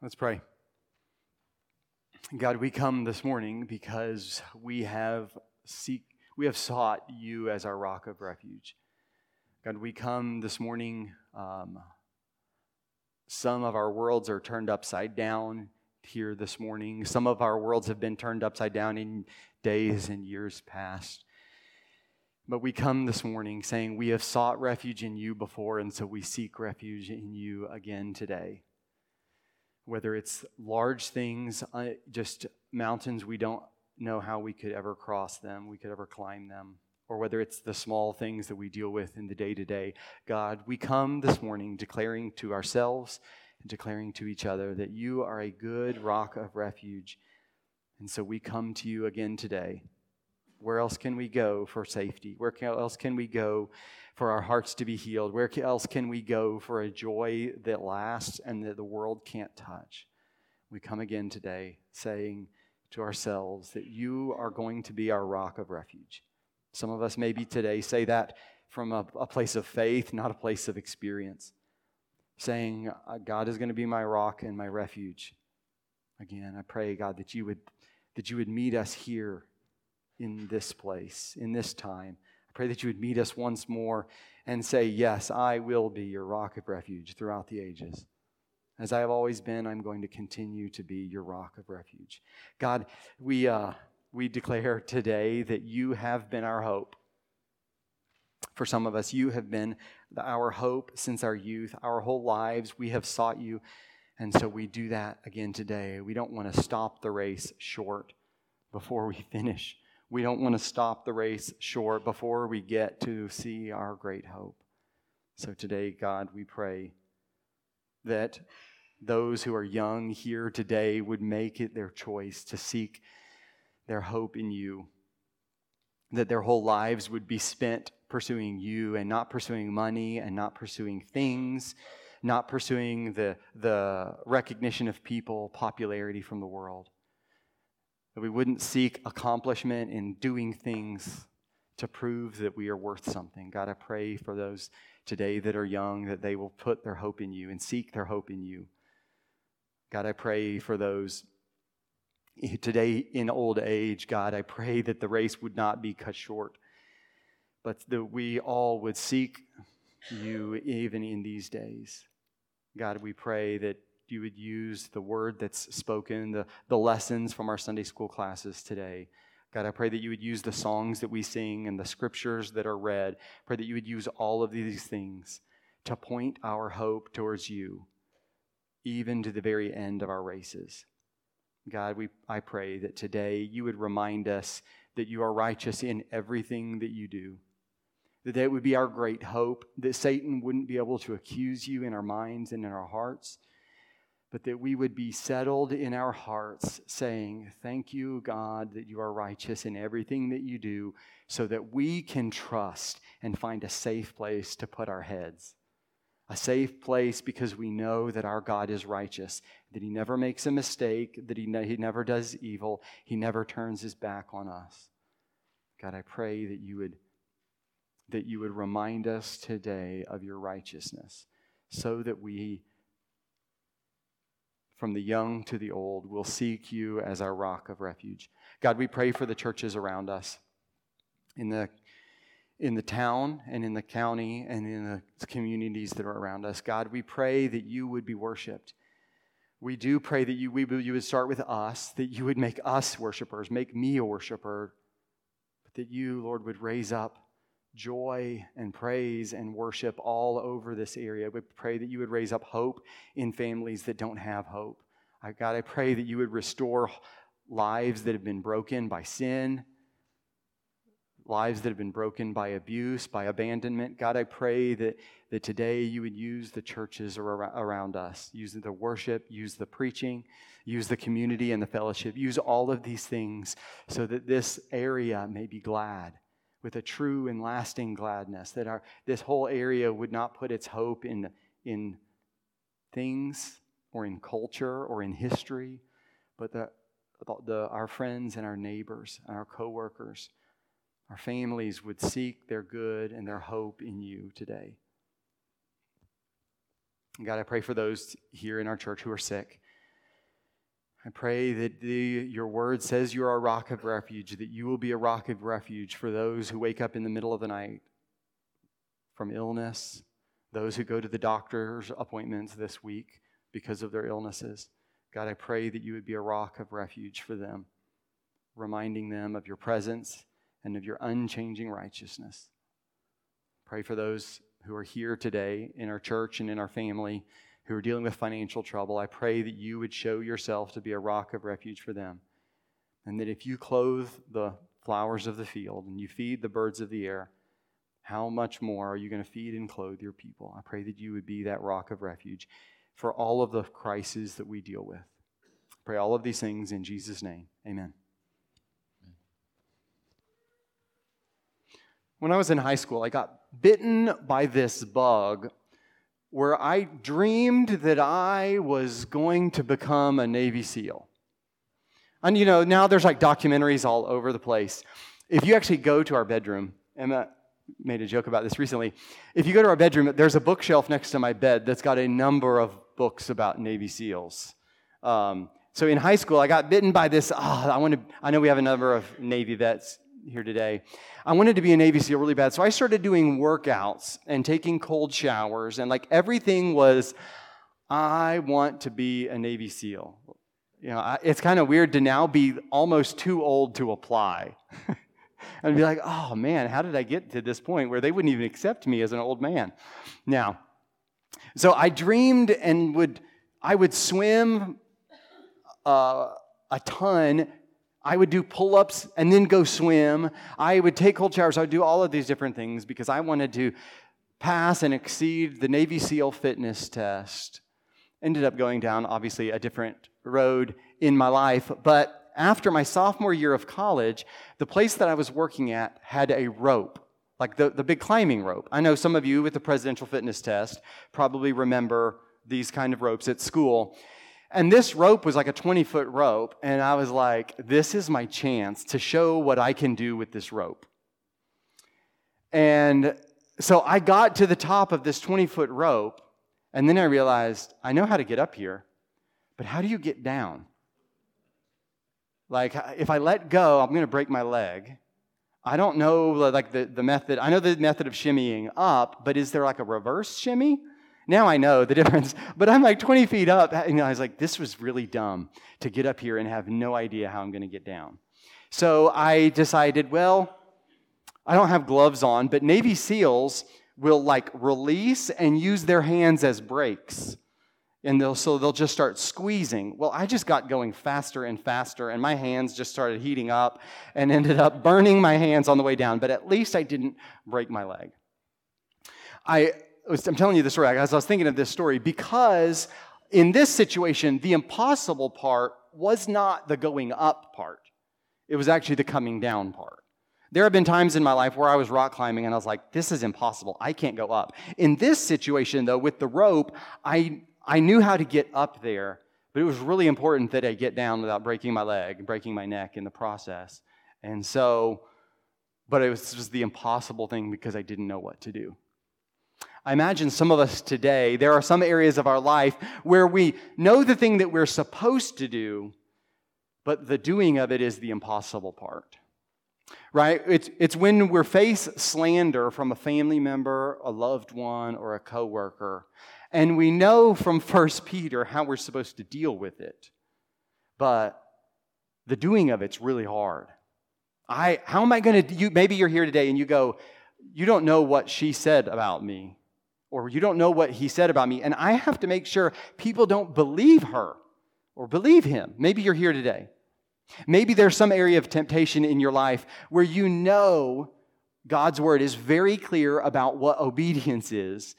Let's pray. God, we come this morning because we have seek we have sought you as our rock of refuge. God, we come this morning. Um, some of our worlds are turned upside down here this morning. Some of our worlds have been turned upside down in days and years past. But we come this morning saying we have sought refuge in you before, and so we seek refuge in you again today whether it's large things, uh, just mountains we don't know how we could ever cross them, we could ever climb them, or whether it's the small things that we deal with in the day to day. God, we come this morning declaring to ourselves and declaring to each other that you are a good rock of refuge. And so we come to you again today. Where else can we go for safety? Where else can we go for our hearts to be healed? Where else can we go for a joy that lasts and that the world can't touch? We come again today saying to ourselves that you are going to be our rock of refuge. Some of us maybe today say that from a, a place of faith, not a place of experience. Saying, uh, God is going to be my rock and my refuge. Again, I pray, God, that you would, that you would meet us here in this place, in this time I pray that you would meet us once more and say, Yes, I will be your rock of refuge throughout the ages. As I have always been, I'm going to continue to be your rock of refuge. God, we, uh, we declare today that you have been our hope. For some of us, you have been our hope since our youth. Our whole lives, we have sought you. And so we do that again today. We don't want to stop the race short before we finish. We don't want to stop the race short before we get to see our great hope. So today, God, we pray that those who are young here today would make it their choice to seek their hope in you, that their whole lives would be spent pursuing you and not pursuing money and not pursuing things, not pursuing the, the recognition of people, popularity from the world that we wouldn't seek accomplishment in doing things to prove that we are worth something. God, I pray for those today that are young that they will put their hope in you and seek their hope in you. God, I pray for those today in old age. God, I pray that the race would not be cut short, but that we all would seek you even in these days. God, we pray that you would use the word that's spoken, the, the lessons from our Sunday school classes today. God, I pray that you would use the songs that we sing and the scriptures that are read. Pray that you would use all of these things to point our hope towards you, even to the very end of our races. God, we, I pray that today you would remind us that you are righteous in everything that you do. That that would be our great hope, that Satan wouldn't be able to accuse you in our minds and in our hearts, but that we would be settled in our hearts, saying, Thank you, God, that you are righteous in everything that you do, so that we can trust and find a safe place to put our heads. A safe place because we know that our God is righteous, that He never makes a mistake, that He, ne- he never does evil, He never turns His back on us. God, I pray that you would that you would remind us today of your righteousness so that we from the young to the old, will seek you as our rock of refuge. God, we pray for the churches around us in the in the town and in the county and in the communities that are around us. God, we pray that you would be worshiped. We do pray that you, we, you would start with us, that you would make us worshipers, make me a worshiper, but that you, Lord, would raise up joy and praise and worship all over this area. We pray that you would raise up hope in families that don't have hope. I, God, I pray that you would restore lives that have been broken by sin, lives that have been broken by abuse, by abandonment. God, I pray that, that today you would use the churches around us, use the worship, use the preaching, use the community and the fellowship, use all of these things so that this area may be glad with a true and lasting gladness, that our, this whole area would not put its hope in, in things or in culture or in history, but that the, our friends and our neighbors and our coworkers, our families would seek their good and their hope in you today. God, I pray for those here in our church who are sick. I pray that the, your word says you are a rock of refuge, that you will be a rock of refuge for those who wake up in the middle of the night from illness, those who go to the doctor's appointments this week because of their illnesses. God, I pray that you would be a rock of refuge for them, reminding them of your presence and of your unchanging righteousness. Pray for those who are here today in our church and in our family who are dealing with financial trouble. I pray that you would show yourself to be a rock of refuge for them. And that if you clothe the flowers of the field and you feed the birds of the air, how much more are you going to feed and clothe your people? I pray that you would be that rock of refuge for all of the crises that we deal with. I pray all of these things in Jesus' name. Amen. When I was in high school, I got bitten by this bug where I dreamed that I was going to become a Navy SEAL. And you know, now there's like documentaries all over the place. If you actually go to our bedroom, Emma made a joke about this recently. If you go to our bedroom, there's a bookshelf next to my bed that's got a number of books about Navy SEALs. Um, so in high school, I got bitten by this. Oh, I want to. I know we have a number of Navy vets here today. I wanted to be a Navy SEAL really bad. So I started doing workouts and taking cold showers, and like everything was, I want to be a Navy SEAL. You know, I, it's kind of weird to now be almost too old to apply. and be like, oh man, how did I get to this point where they wouldn't even accept me as an old man? Now, so I dreamed and would, I would swim uh, a ton I would do pull ups and then go swim. I would take cold showers. I would do all of these different things because I wanted to pass and exceed the Navy SEAL fitness test. Ended up going down, obviously, a different road in my life. But after my sophomore year of college, the place that I was working at had a rope, like the, the big climbing rope. I know some of you with the presidential fitness test probably remember these kind of ropes at school. And this rope was like a 20 foot rope. And I was like, this is my chance to show what I can do with this rope. And so I got to the top of this 20 foot rope. And then I realized I know how to get up here, but how do you get down? Like, if I let go, I'm going to break my leg. I don't know like the, the method. I know the method of shimmying up, but is there like a reverse shimmy? Now I know the difference. But I'm like 20 feet up, and I was like, this was really dumb to get up here and have no idea how I'm going to get down. So I decided, well, I don't have gloves on, but Navy SEALs will like release and use their hands as brakes. And they'll, so they'll just start squeezing. Well, I just got going faster and faster, and my hands just started heating up and ended up burning my hands on the way down, but at least I didn't break my leg. I I'm telling you this story as I was thinking of this story because in this situation, the impossible part was not the going up part, it was actually the coming down part. There have been times in my life where I was rock climbing and I was like, this is impossible. I can't go up. In this situation, though, with the rope, I, I knew how to get up there, but it was really important that I get down without breaking my leg, breaking my neck in the process. And so, but it was just the impossible thing because I didn't know what to do. I imagine some of us today, there are some areas of our life where we know the thing that we're supposed to do, but the doing of it is the impossible part. Right? It's, it's when we're face slander from a family member, a loved one, or a coworker, and we know from First Peter how we're supposed to deal with it. But the doing of it's really hard. I, how am I going to, you, maybe you're here today and you go, you don't know what she said about me or you don't know what he said about me. And I have to make sure people don't believe her or believe him. Maybe you're here today. Maybe there's some area of temptation in your life where you know God's word is very clear about what obedience is,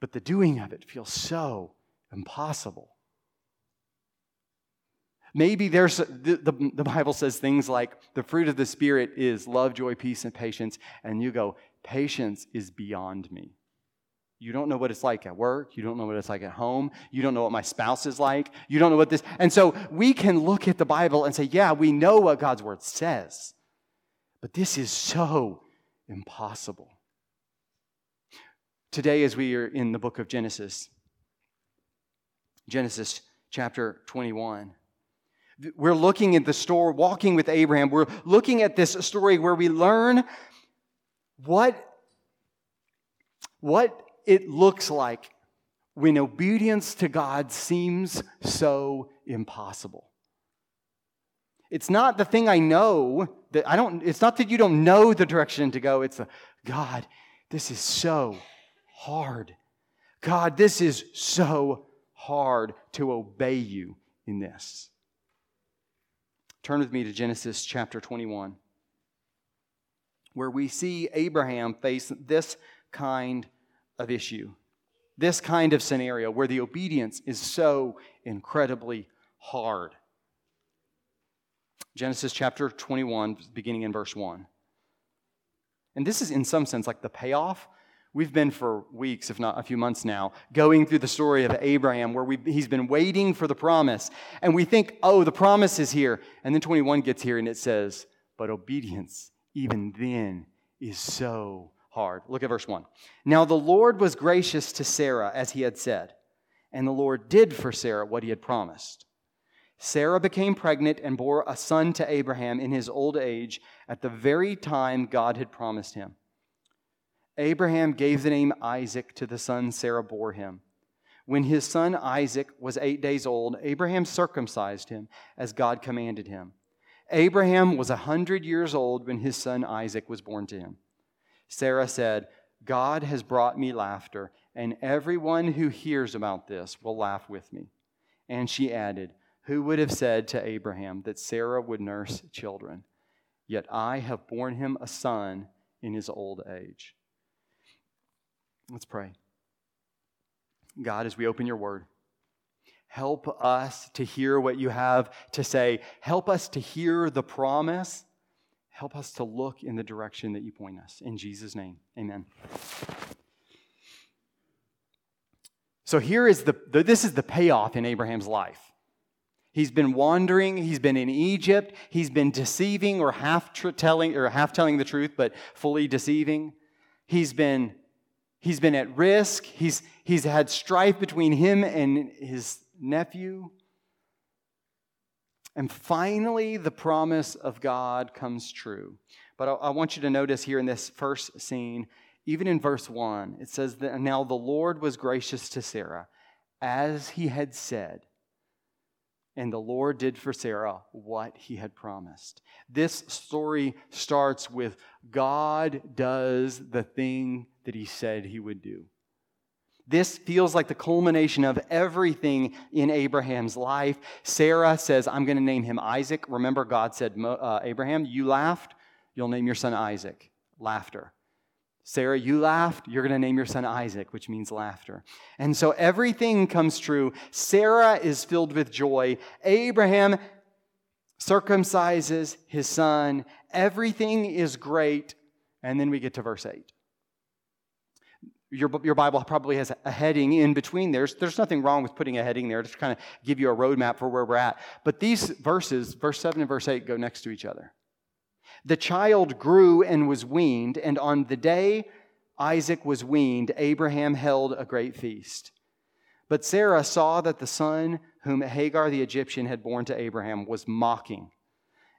but the doing of it feels so impossible. Maybe there's the, the, the, Bible says things like the fruit of the Spirit is love, joy, peace, and patience. And you go, Patience is beyond me. You don't know what it's like at work. You don't know what it's like at home. You don't know what my spouse is like. You don't know what this. And so we can look at the Bible and say, yeah, we know what God's word says. But this is so impossible. Today, as we are in the book of Genesis, Genesis chapter 21. We're looking at the story, walking with Abraham. We're looking at this story where we learn what, what it looks like when obedience to God seems so impossible. It's not the thing I know that I don't, it's not that you don't know the direction to go. It's a, God, this is so hard. God, this is so hard to obey you in this. Turn with me to Genesis chapter 21, where we see Abraham face this kind of issue, this kind of scenario where the obedience is so incredibly hard. Genesis chapter 21, beginning in verse 1. And this is, in some sense, like the payoff. We've been for weeks, if not a few months now, going through the story of Abraham where he's been waiting for the promise. And we think, oh, the promise is here. And then 21 gets here and it says, but obedience, even then, is so hard. Look at verse 1. Now the Lord was gracious to Sarah as he had said, and the Lord did for Sarah what he had promised. Sarah became pregnant and bore a son to Abraham in his old age at the very time God had promised him. Abraham gave the name Isaac to the son Sarah bore him. When his son Isaac was eight days old, Abraham circumcised him as God commanded him. Abraham was a hundred years old when his son Isaac was born to him. Sarah said, God has brought me laughter, and everyone who hears about this will laugh with me. And she added, who would have said to Abraham that Sarah would nurse children? Yet I have borne him a son in his old age. Let's pray. God, as we open your word, help us to hear what you have to say. Help us to hear the promise. Help us to look in the direction that you point us. In Jesus' name, amen. So here is the, this is the payoff in Abraham's life. He's been wandering. He's been in Egypt. He's been deceiving or half telling or half telling the truth, but fully deceiving. He's been he's been at risk. He's he's had strife between him and his nephew. And finally, the promise of God comes true. But I, I want you to notice here in this first scene, even in verse 1, it says that now the Lord was gracious to Sarah, as he had said and the Lord did for Sarah what he had promised. This story starts with God does the thing that he said he would do. This feels like the culmination of everything in Abraham's life. Sarah says, I'm going to name him Isaac. Remember, God said, uh, Abraham, you laughed, you'll name your son Isaac. Laughter. Sarah, you laughed, you're going to name your son Isaac, which means laughter. And so everything comes true. Sarah is filled with joy. Abraham circumcises his son. Everything is great. And then we get to verse 8. Your, your Bible probably has a heading in between there. There's nothing wrong with putting a heading there, just kind of give you a roadmap for where we're at. But these verses, verse 7 and verse 8, go next to each other. The child grew and was weaned, and on the day Isaac was weaned, Abraham held a great feast. But Sarah saw that the son whom Hagar the Egyptian had borne to Abraham was mocking.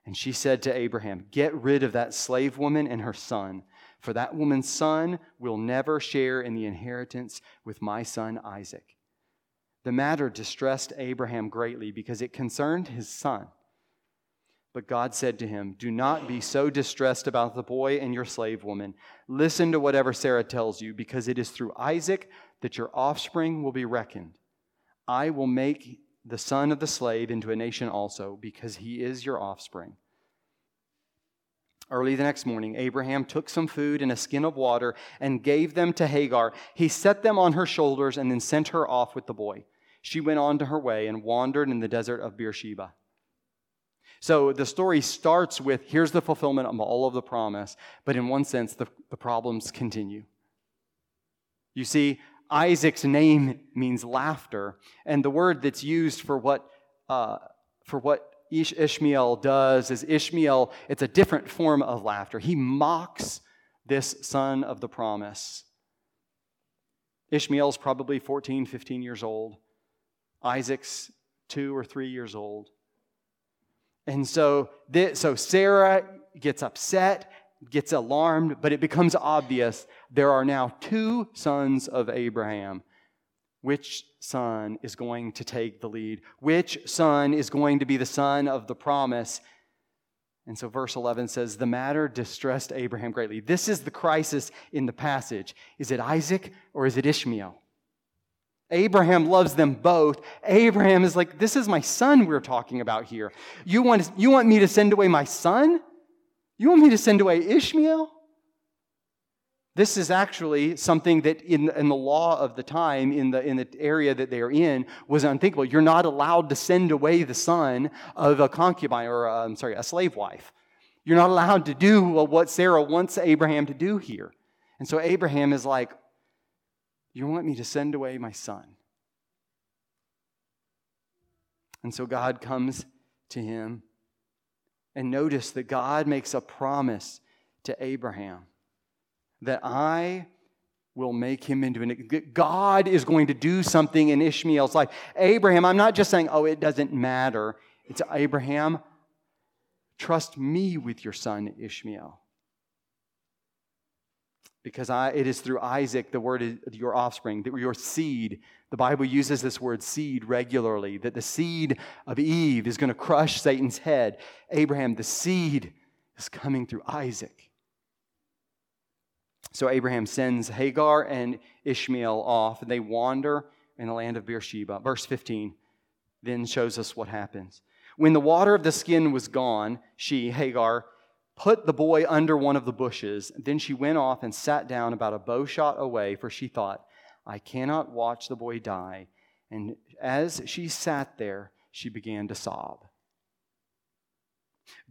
And she said to Abraham, Get rid of that slave woman and her son, for that woman's son will never share in the inheritance with my son Isaac. The matter distressed Abraham greatly because it concerned his son. But God said to him, Do not be so distressed about the boy and your slave woman. Listen to whatever Sarah tells you, because it is through Isaac that your offspring will be reckoned. I will make the son of the slave into a nation also, because he is your offspring. Early the next morning, Abraham took some food and a skin of water and gave them to Hagar. He set them on her shoulders and then sent her off with the boy. She went on to her way and wandered in the desert of Beersheba. So the story starts with here's the fulfillment of all of the promise, but in one sense, the, the problems continue. You see, Isaac's name means laughter, and the word that's used for what, uh, for what Ishmael does is Ishmael, it's a different form of laughter. He mocks this son of the promise. Ishmael's probably 14, 15 years old. Isaac's two or three years old. And so, this, so Sarah gets upset, gets alarmed, but it becomes obvious there are now two sons of Abraham. Which son is going to take the lead? Which son is going to be the son of the promise? And so, verse 11 says, The matter distressed Abraham greatly. This is the crisis in the passage. Is it Isaac or is it Ishmael? Abraham loves them both. Abraham is like, This is my son we're talking about here. You want, you want me to send away my son? You want me to send away Ishmael? This is actually something that in, in the law of the time, in the, in the area that they are in, was unthinkable. You're not allowed to send away the son of a concubine, or uh, I'm sorry, a slave wife. You're not allowed to do what Sarah wants Abraham to do here. And so Abraham is like, You want me to send away my son? And so God comes to him. And notice that God makes a promise to Abraham that I will make him into an. God is going to do something in Ishmael's life. Abraham, I'm not just saying, oh, it doesn't matter. It's Abraham, trust me with your son Ishmael. Because I, it is through Isaac, the word is your offspring, your seed, the Bible uses this word seed regularly, that the seed of Eve is going to crush Satan's head. Abraham, the seed is coming through Isaac. So Abraham sends Hagar and Ishmael off, and they wander in the land of Beersheba. Verse 15 then shows us what happens. When the water of the skin was gone, she, Hagar, put the boy under one of the bushes. Then she went off and sat down about a bow shot away, for she thought, I cannot watch the boy die. And as she sat there, she began to sob.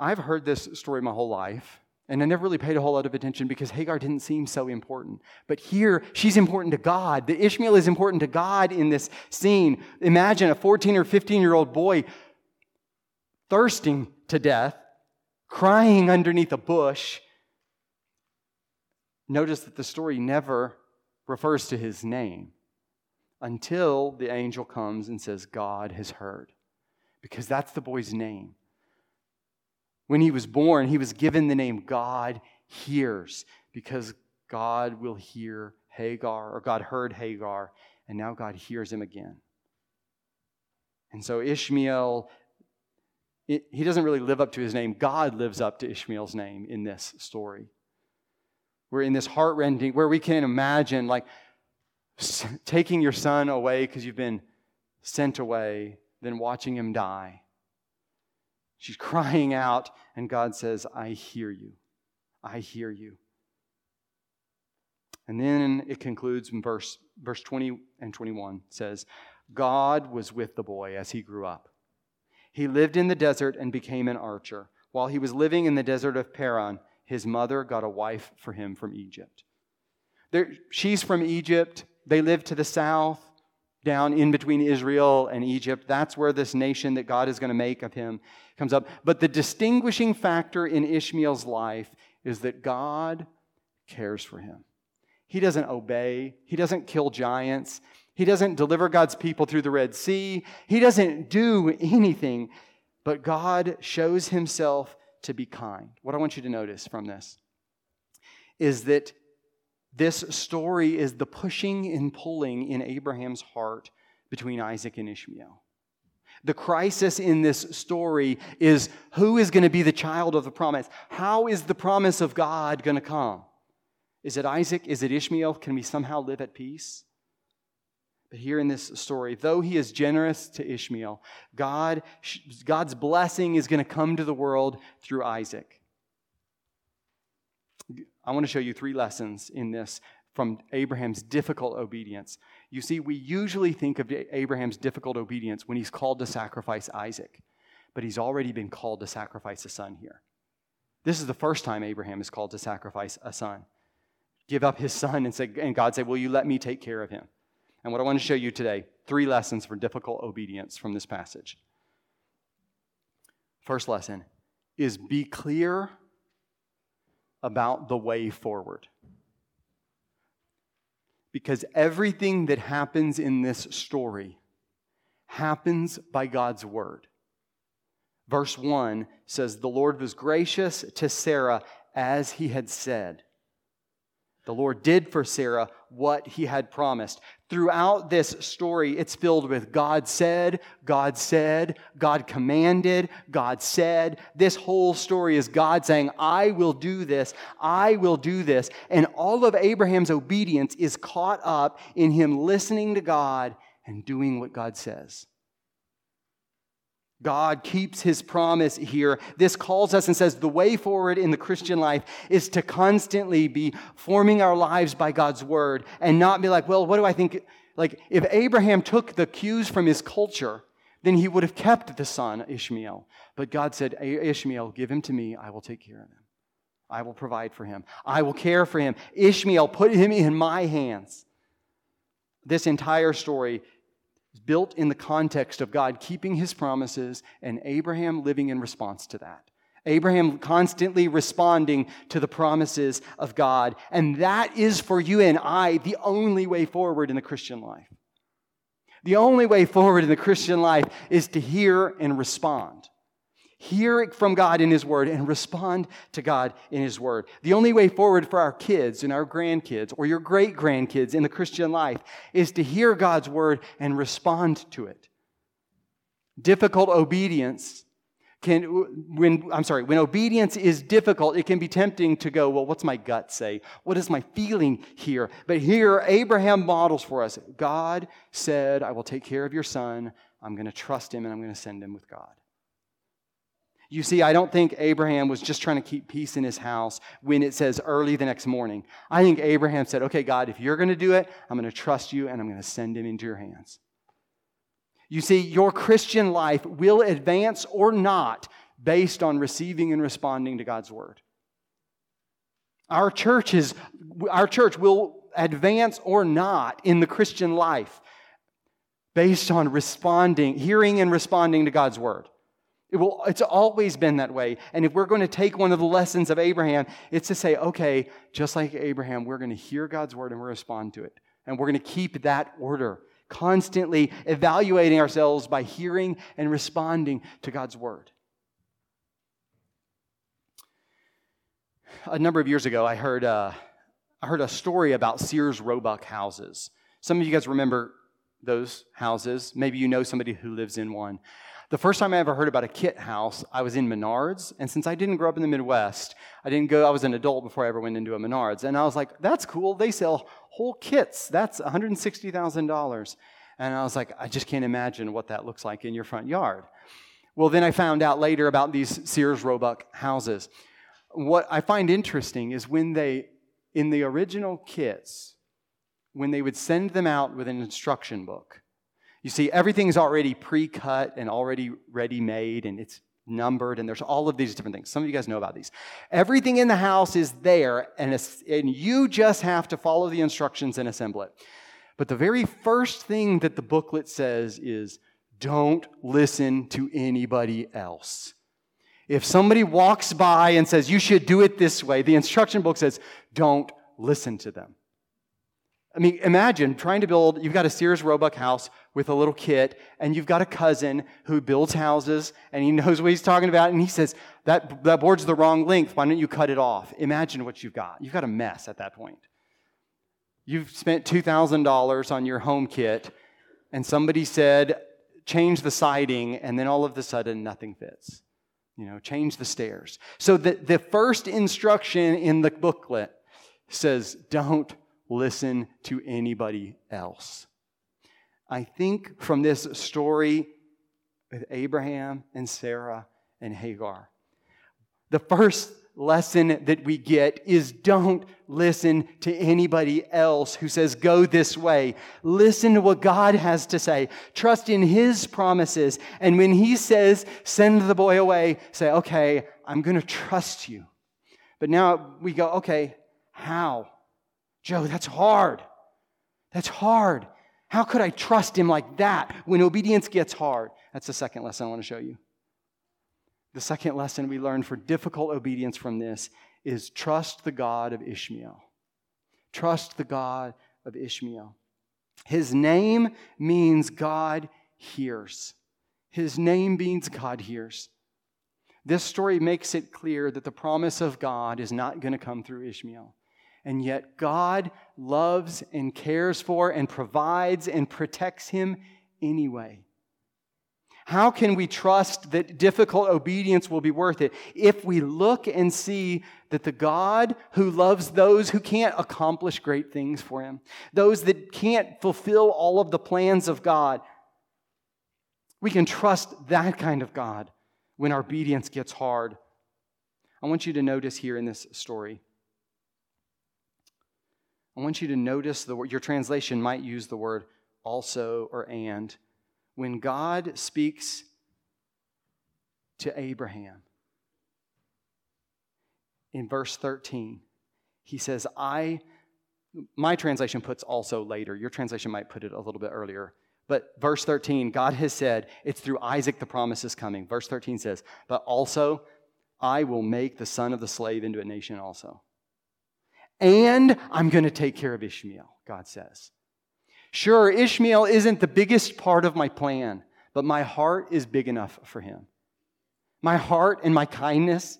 I've heard this story my whole life, and I never really paid a whole lot of attention because Hagar didn't seem so important. But here, she's important to God. The Ishmael is important to God in this scene. Imagine a 14 or 15 year old boy thirsting to death, crying underneath a bush. Notice that the story never refers to his name until the angel comes and says, God has heard. Because that's the boy's name. When he was born, he was given the name God hears because God will hear Hagar, or God heard Hagar, and now God hears him again. And so Ishmael, it, he doesn't really live up to his name. God lives up to Ishmael's name in this story. We're in this heartrending, where we can imagine like taking your son away because you've been sent away, then watching him die. She's crying out, and God says, I hear you. I hear you. And then it concludes in verse, verse 20 and 21 says, God was with the boy as he grew up. He lived in the desert and became an archer. While he was living in the desert of Paran, his mother got a wife for him from Egypt. There, she's from Egypt. They live to the south down in between Israel and Egypt. That's where this nation that God is going to make of him comes up. But the distinguishing factor in Ishmael's life is that God cares for him. He doesn't obey, he doesn't kill giants, he doesn't deliver God's people through the Red Sea, he doesn't do anything, but God shows himself to be kind. What I want you to notice from this is that this story is the pushing and pulling in Abraham's heart between Isaac and Ishmael. The crisis in this story is who is going to be the child of the promise? How is the promise of God going to come? Is it Isaac? Is it Ishmael? Can we somehow live at peace? But here in this story, though he is generous to Ishmael, God, God's blessing is going to come to the world through Isaac. I want to show you three lessons in this from Abraham's difficult obedience. You see, we usually think of Abraham's difficult obedience when he's called to sacrifice Isaac, but he's already been called to sacrifice a son here. This is the first time Abraham is called to sacrifice a son. Give up his son and say, and God say, Will you let me take care of him? And what I want to show you today, three lessons for difficult obedience from this passage. First lesson is be clear about the way forward. Because everything that happens in this story happens by God's word. Verse 1 says, The Lord was gracious to Sarah as he had said. The Lord did for Sarah what he had promised. Throughout this story, it's filled with God said, God said, God commanded, God said. This whole story is God saying, I will do this, I will do this. And all of Abraham's obedience is caught up in him listening to God and doing what God says. God keeps his promise here. This calls us and says the way forward in the Christian life is to constantly be forming our lives by God's word and not be like, well, what do I think? Like, if Abraham took the cues from his culture, then he would have kept the son, Ishmael. But God said, Ishmael, give him to me. I will take care of him. I will provide for him. I will care for him. Ishmael, put him in my hands. This entire story built in the context of God keeping his promises and Abraham living in response to that. Abraham constantly responding to the promises of God. And that is for you and I the only way forward in the Christian life. The only way forward in the Christian life is to hear and respond hear it from God in His Word, and respond to God in His Word. The only way forward for our kids and our grandkids or your great grandkids in the Christian life is to hear God's Word and respond to it. Difficult obedience can, when, I'm sorry, when obedience is difficult, it can be tempting to go, well, what's my gut say? What is my feeling here? But here, Abraham models for us God said, I will take care of your son. I'm going to trust him and I'm going to send him with God. You see, I don't think Abraham was just trying to keep peace in his house when it says early the next morning. I think Abraham said, Okay, God, if you're going to do it, I'm going to trust you and I'm going to send him into your hands. You see, your Christian life will advance or not based on receiving and responding to God's word. Our church, is, our church will advance or not in the Christian life based on responding, hearing and responding to God's word. It will, it's always been that way. And if we're going to take one of the lessons of Abraham, it's to say, okay, just like Abraham, we're going to hear God's word and we'll respond to it. And we're going to keep that order, constantly evaluating ourselves by hearing and responding to God's word. A number of years ago, I heard, uh, I heard a story about Sears Roebuck houses. Some of you guys remember those houses. Maybe you know somebody who lives in one. The first time I ever heard about a kit house, I was in Menards. And since I didn't grow up in the Midwest, I didn't go, I was an adult before I ever went into a Menards. And I was like, that's cool. They sell whole kits. That's $160,000. And I was like, I just can't imagine what that looks like in your front yard. Well, then I found out later about these Sears Roebuck houses. What I find interesting is when they, in the original kits, when they would send them out with an instruction book, you see, everything's already pre cut and already ready made, and it's numbered, and there's all of these different things. Some of you guys know about these. Everything in the house is there, and, and you just have to follow the instructions and assemble it. But the very first thing that the booklet says is don't listen to anybody else. If somebody walks by and says, you should do it this way, the instruction book says, don't listen to them. I mean, imagine trying to build, you've got a Sears Roebuck house with a little kit, and you've got a cousin who builds houses, and he knows what he's talking about, and he says, that, that board's the wrong length, why don't you cut it off? Imagine what you've got. You've got a mess at that point. You've spent $2,000 on your home kit, and somebody said, change the siding, and then all of a sudden, nothing fits. You know, change the stairs. So the, the first instruction in the booklet says, don't listen to anybody else. I think from this story with Abraham and Sarah and Hagar, the first lesson that we get is don't listen to anybody else who says, go this way. Listen to what God has to say. Trust in His promises. And when He says, send the boy away, say, okay, I'm going to trust you. But now we go, okay, how? Joe, that's hard. That's hard. How could I trust him like that when obedience gets hard? That's the second lesson I want to show you. The second lesson we learn for difficult obedience from this is trust the God of Ishmael. Trust the God of Ishmael. His name means God hears. His name means God hears. This story makes it clear that the promise of God is not going to come through Ishmael. And yet, God loves and cares for and provides and protects him anyway. How can we trust that difficult obedience will be worth it if we look and see that the God who loves those who can't accomplish great things for him, those that can't fulfill all of the plans of God, we can trust that kind of God when our obedience gets hard? I want you to notice here in this story I want you to notice the word, your translation might use the word also or and. When God speaks to Abraham in verse 13, he says, I, my translation puts also later. Your translation might put it a little bit earlier. But verse 13, God has said, it's through Isaac the promise is coming. Verse 13 says, but also I will make the son of the slave into a nation also and I'm going to take care of Ishmael, God says. Sure, Ishmael isn't the biggest part of my plan, but my heart is big enough for him. My heart and my kindness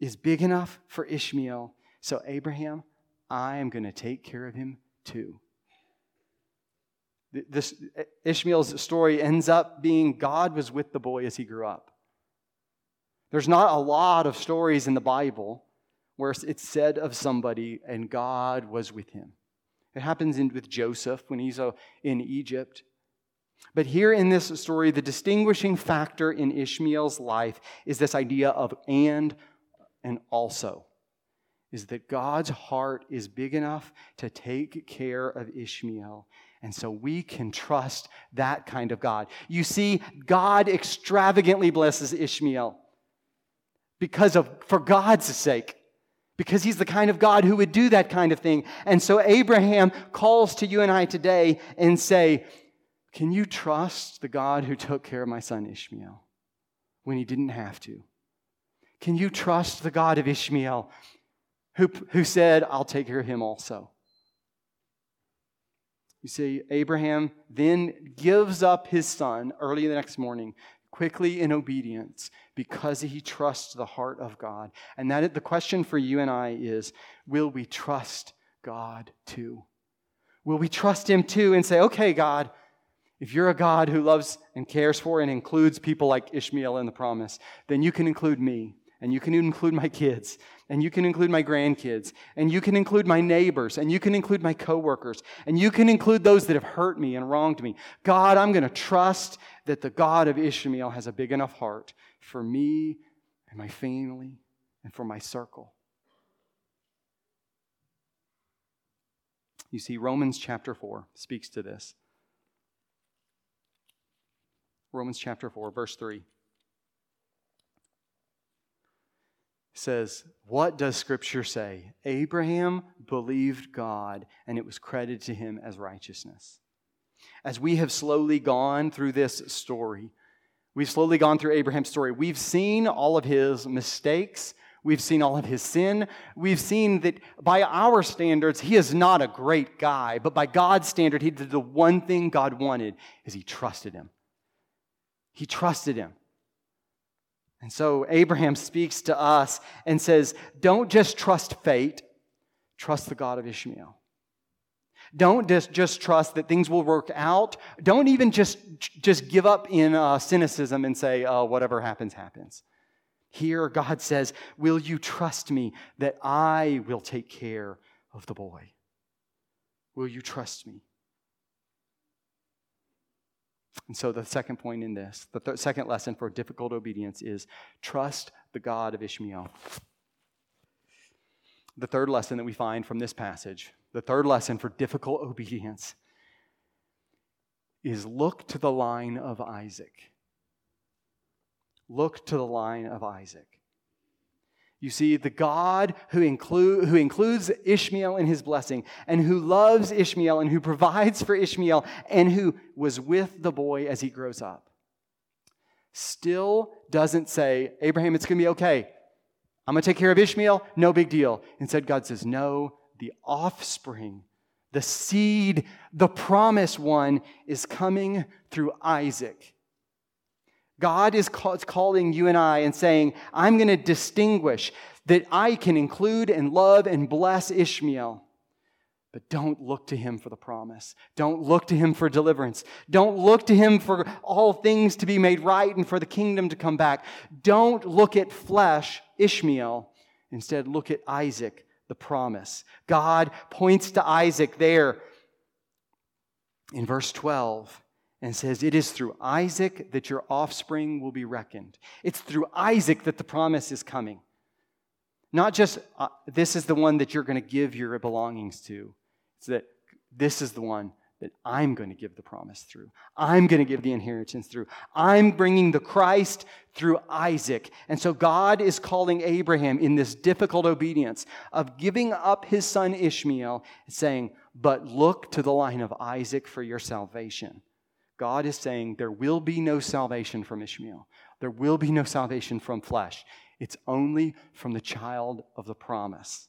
is big enough for Ishmael. So, Abraham, I am going to take care of him too. This Ishmael's story ends up being God was with the boy as he grew up. There's not a lot of stories in the Bible where it's said of somebody, and God was with him. It happens in, with Joseph when he's uh, in Egypt. But here in this story, the distinguishing factor in Ishmael's life is this idea of and and also. Is that God's heart is big enough to take care of Ishmael. And so we can trust that kind of God. You see, God extravagantly blesses Ishmael because of, for God's sake because he's the kind of God who would do that kind of thing. And so Abraham calls to you and I today and say, "Can you trust the God who took care of my son Ishmael when he didn't have to? Can you trust the God of Ishmael who, who said, I'll take care of him also?" You see, Abraham then gives up his son early the next morning quickly in obedience because he trusts the heart of God. And that the question for you and I is will we trust God too? Will we trust him too and say, okay, God, if you're a God who loves and cares for and includes people like Ishmael in the promise, then you can include me and you can include my kids, and you can include my grandkids, and you can include my neighbors, and you can include my coworkers, and you can include those that have hurt me and wronged me. God, I'm going to trust that the God of Ishmael has a big enough heart for me and my family and for my circle. You see, Romans chapter 4 speaks to this. Romans chapter 4, verse 3. Says, What does Scripture say? Abraham believed God, and it was credited to him as righteousness. As we have slowly gone through this story, we've slowly gone through Abraham's story. We've seen all of his mistakes. We've seen all of his sin. We've seen that by our standards, he is not a great guy, but by God's standard, he did the one thing God wanted is he trusted him. He trusted him. And so Abraham speaks to us and says, Don't just trust fate, trust the God of Ishmael. Don't just, just trust that things will work out. Don't even just, just give up in uh, cynicism and say, oh, whatever happens, happens. Here, God says, Will you trust me that I will take care of the boy? Will you trust me? And so, the second point in this, the th- second lesson for difficult obedience is trust the God of Ishmael. the third lesson that we find from this passage, the third lesson for difficult obedience, is look to the line of Isaac. Look to the line of Isaac. You see, the God who, who includes Ishmael in his blessing, and who loves Ishmael, and who provides for Ishmael, and who was with the boy as he grows up, still doesn't say, Abraham, it's going to be okay. I'm going to take care of Ishmael, no big deal. Instead, God says, No, the offspring, the seed, the promised one is coming through Isaac. God is calling you and I and saying, I'm going to distinguish that I can include and love and bless Ishmael. But don't look to him for the promise. Don't look to him for deliverance. Don't look to him for all things to be made right and for the kingdom to come back. Don't look at flesh, Ishmael. Instead, look at Isaac, the promise. God points to Isaac there in verse 12 and says, It is through Isaac that your offspring will be reckoned. It's through Isaac that the promise is coming. Not just, uh, this is the one that you're going to give your belongings to It's that this is the one that I'm going to give the promise through. I'm going to give the inheritance through. I'm bringing the Christ through Isaac. And so God is calling Abraham in this difficult obedience of giving up his son Ishmael, saying, But look to the line of Isaac for your salvation. God is saying there will be no salvation from Ishmael. There will be no salvation from flesh. It's only from the child of the promise.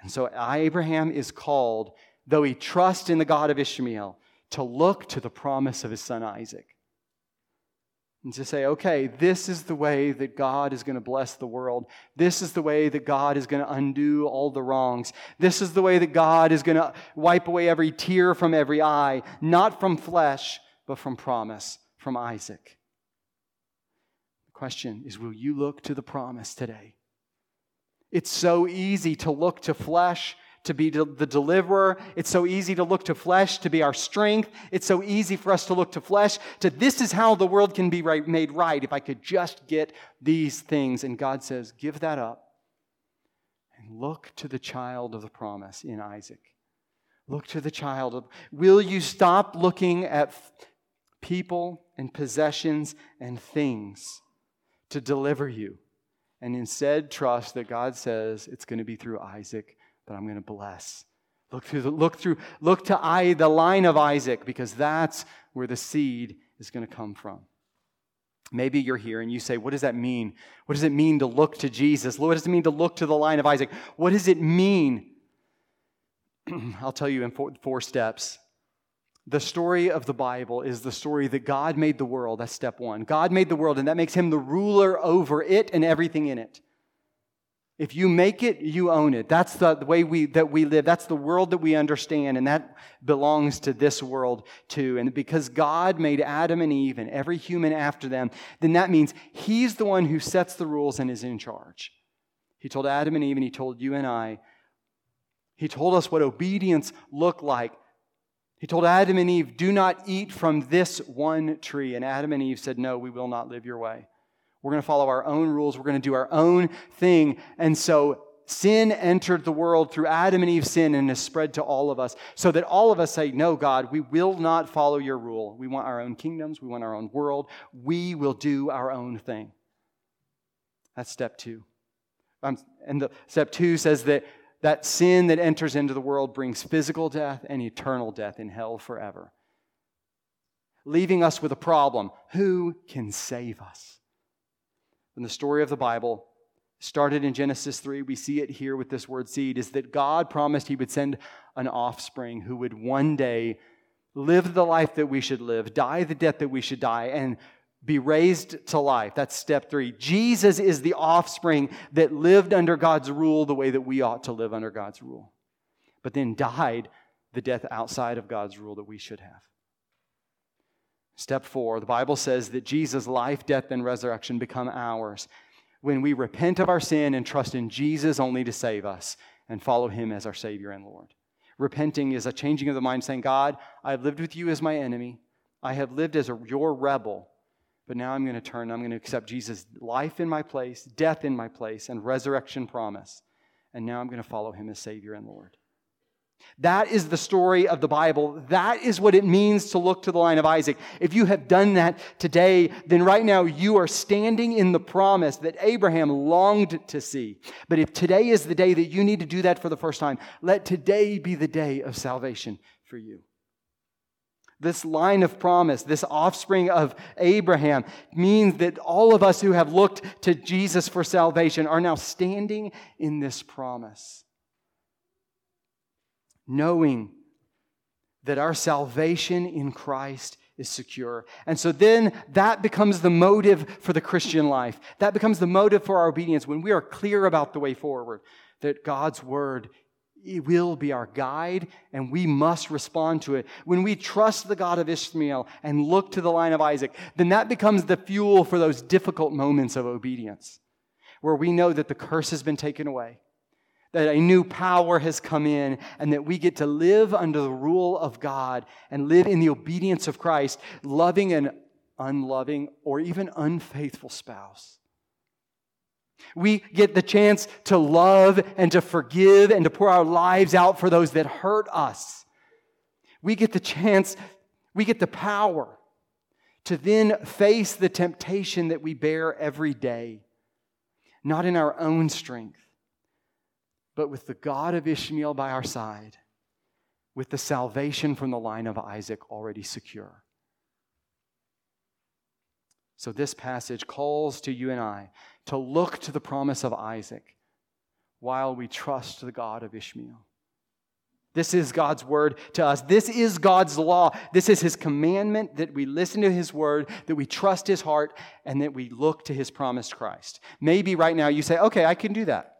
And so Abraham is called, though he trusts in the God of Ishmael, to look to the promise of his son Isaac. And to say, okay, this is the way that God is going to bless the world. This is the way that God is going to undo all the wrongs. This is the way that God is going to wipe away every tear from every eye, not from flesh, but from promise, from Isaac. The question is will you look to the promise today? It's so easy to look to flesh to be the deliverer. It's so easy to look to flesh to be our strength. It's so easy for us to look to flesh to this is how the world can be right, made right if I could just get these things. And God says, give that up and look to the child of the promise in Isaac. Look to the child of. Will you stop looking at people and possessions and things to deliver you? and instead trust that God says it's going to be through Isaac that I'm going to bless. Look through the, look through look to I the line of Isaac because that's where the seed is going to come from. Maybe you're here and you say, What does that mean? What does it mean to look to Jesus? What does it mean to look to the line of Isaac? What does it mean? I'll tell you in four, four steps. The story of the Bible is the story that God made the world. That's step one. God made the world, and that makes him the ruler over it and everything in it. If you make it, you own it. That's the, way we, that we live. That's the world that we understand, and that belongs to this world too. And because God made Adam and Eve and every human after them, then that means He's the one who sets the rules and is in charge. He told Adam and Eve, and He told you and I, He told us what obedience looked like he told Adam and Eve, Do not eat from this one tree. And Adam and Eve said, No, we will not live your way. We're going to follow our own rules. We're going to do our own thing. And so sin entered the world through Adam and Eve's sin and has spread to all of us. So that all of us say, No, God, we will not follow your rule. We want our own kingdoms. We want our own world. We will do our own thing. That's step two. Um, and the, step two says that that sin that enters into the world brings physical death and eternal death in hell forever, leaving us with a problem who can save us? In the story of the Bible, started in Genesis 3, we see it here with this word seed, is that God promised He would send an offspring who would one day live the life that we should live, die the death that we should die, and be raised to life. That's step three. Jesus is the offspring that lived under God's rule the way that we ought to live under God's rule, but then died the death outside of God's rule that we should have. Step four, the Bible says that Jesus' life, death, and resurrection become ours when we repent of our sin and trust in Jesus only to save us and follow him as our Savior and Lord. Repenting is a changing of the mind, saying, God, I have lived with you as my enemy. I have lived as a, your rebel. But now I'm going to turn, I'm going to accept Jesus' life in my place, death in my place, and resurrection promise. and now I'm going to follow him as Savior and Lord. That is the story of the Bible. That is what it means to look to the line of Isaac. If you have done that today, then right now you are standing in the promise that Abraham longed to see. But if today is the day that you need to do that for the first time, let today be the day of salvation for you. This line of promise, this offspring of Abraham, means that all of us who have looked to Jesus for salvation are now standing in this promise knowing that our salvation in Christ is secure. And so then that becomes the motive for the Christian life. That becomes the motive for our obedience when we are clear about the way forward, that God's word will be our guide and we must respond to it. When we trust the God of Ishmael and look to the line of Isaac, then that becomes the fuel for those difficult moments of obedience where we know that the curse has been taken away that a new power has come in and that we get to live under the rule of God and live in the obedience of Christ, loving an unloving or even unfaithful spouse. We get the chance to love and to forgive and to pour our lives out for those that hurt us. We get the chance, we get the power to then face the temptation that we bear every day, not in our own strength but with the God of Ishmael by our side, with the salvation from the line of Isaac already secure. So, this passage calls to you and I to look to the promise of Isaac while we trust the God of Ishmael. This is God's word to us. This is God's law. This is his commandment that we listen to his word, that we trust his heart, and that we look to his promised Christ. Maybe right now you say, okay, I can do that.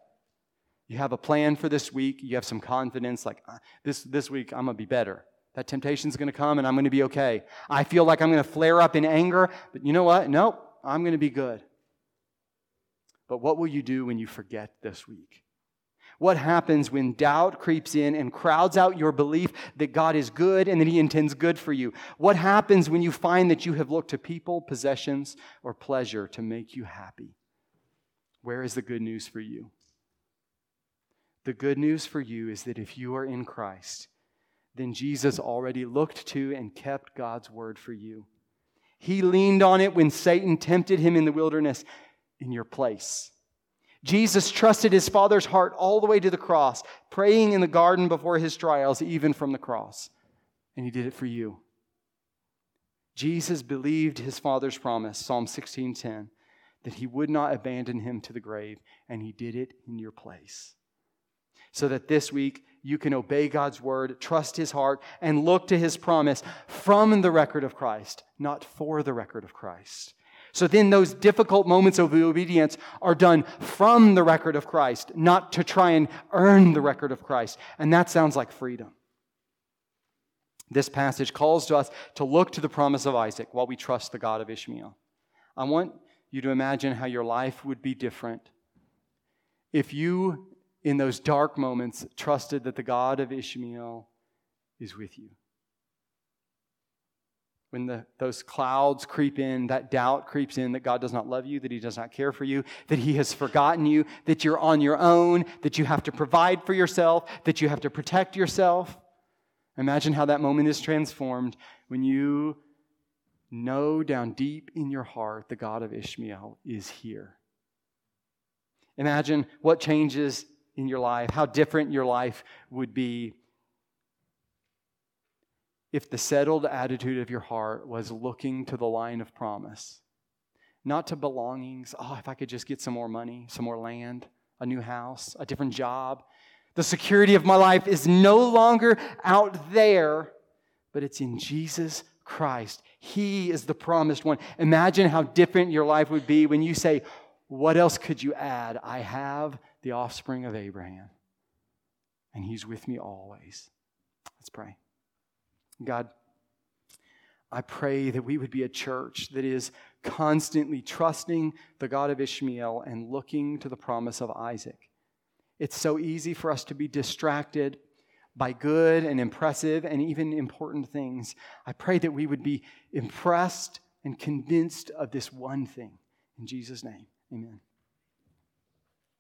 You have a plan for this week. You have some confidence, like uh, this, this week I'm going to be better. That temptation's going to come and I'm going to be okay. I feel like I'm going to flare up in anger, but you know what? Nope, I'm going to be good. But what will you do when you forget this week? What happens when doubt creeps in and crowds out your belief that God is good and that He intends good for you? What happens when you find that you have looked to people, possessions, or pleasure to make you happy? Where is the good news for you? The good news for you is that if you are in Christ, then Jesus already looked to and kept God's word for you. He leaned on it when Satan tempted him in the wilderness in your place. Jesus trusted his Father's heart all the way to the cross, praying in the garden before his trials, even from the cross. And he did it for you. Jesus believed his Father's promise, Psalm 16:10, that he would not abandon him to the grave, and he did it in your place so that this week you can obey God's word, trust his heart, and look to his promise from the record of Christ, not for the record of Christ. So then those difficult moments of obedience are done from the record of Christ, not to try and earn the record of Christ. And that sounds like freedom. This passage calls to us to look to the promise of Isaac while we trust the God of Ishmael. I want you to imagine how your life would be different if you in those dark moments, trusted that the God of Ishmael is with you. When the, those clouds creep in, that doubt creeps in that God does not love you, that He does not care for you, that He has forgotten you, that you're on your own, that you have to provide for yourself, that you have to protect yourself. Imagine how that moment is transformed when you know down deep in your heart the God of Ishmael is here. Imagine what changes in your life, how different your life would be if the settled attitude of your heart was looking to the line of promise, not to belongings. Oh, if I could just get some more money, some more land, a new house, a different job. The security of my life is no longer out there, but it's in Jesus Christ. He is the promised one. Imagine how different your life would be when you say, What else could you add? I have the offspring of Abraham, and he's with me always. Let's pray. God, I pray that we would be a church that is constantly trusting the God of Ishmael and looking to the promise of Isaac. It's so easy for us to be distracted by good and impressive and even important things. I pray that we would be impressed and convinced of this one thing. In Jesus' name, amen.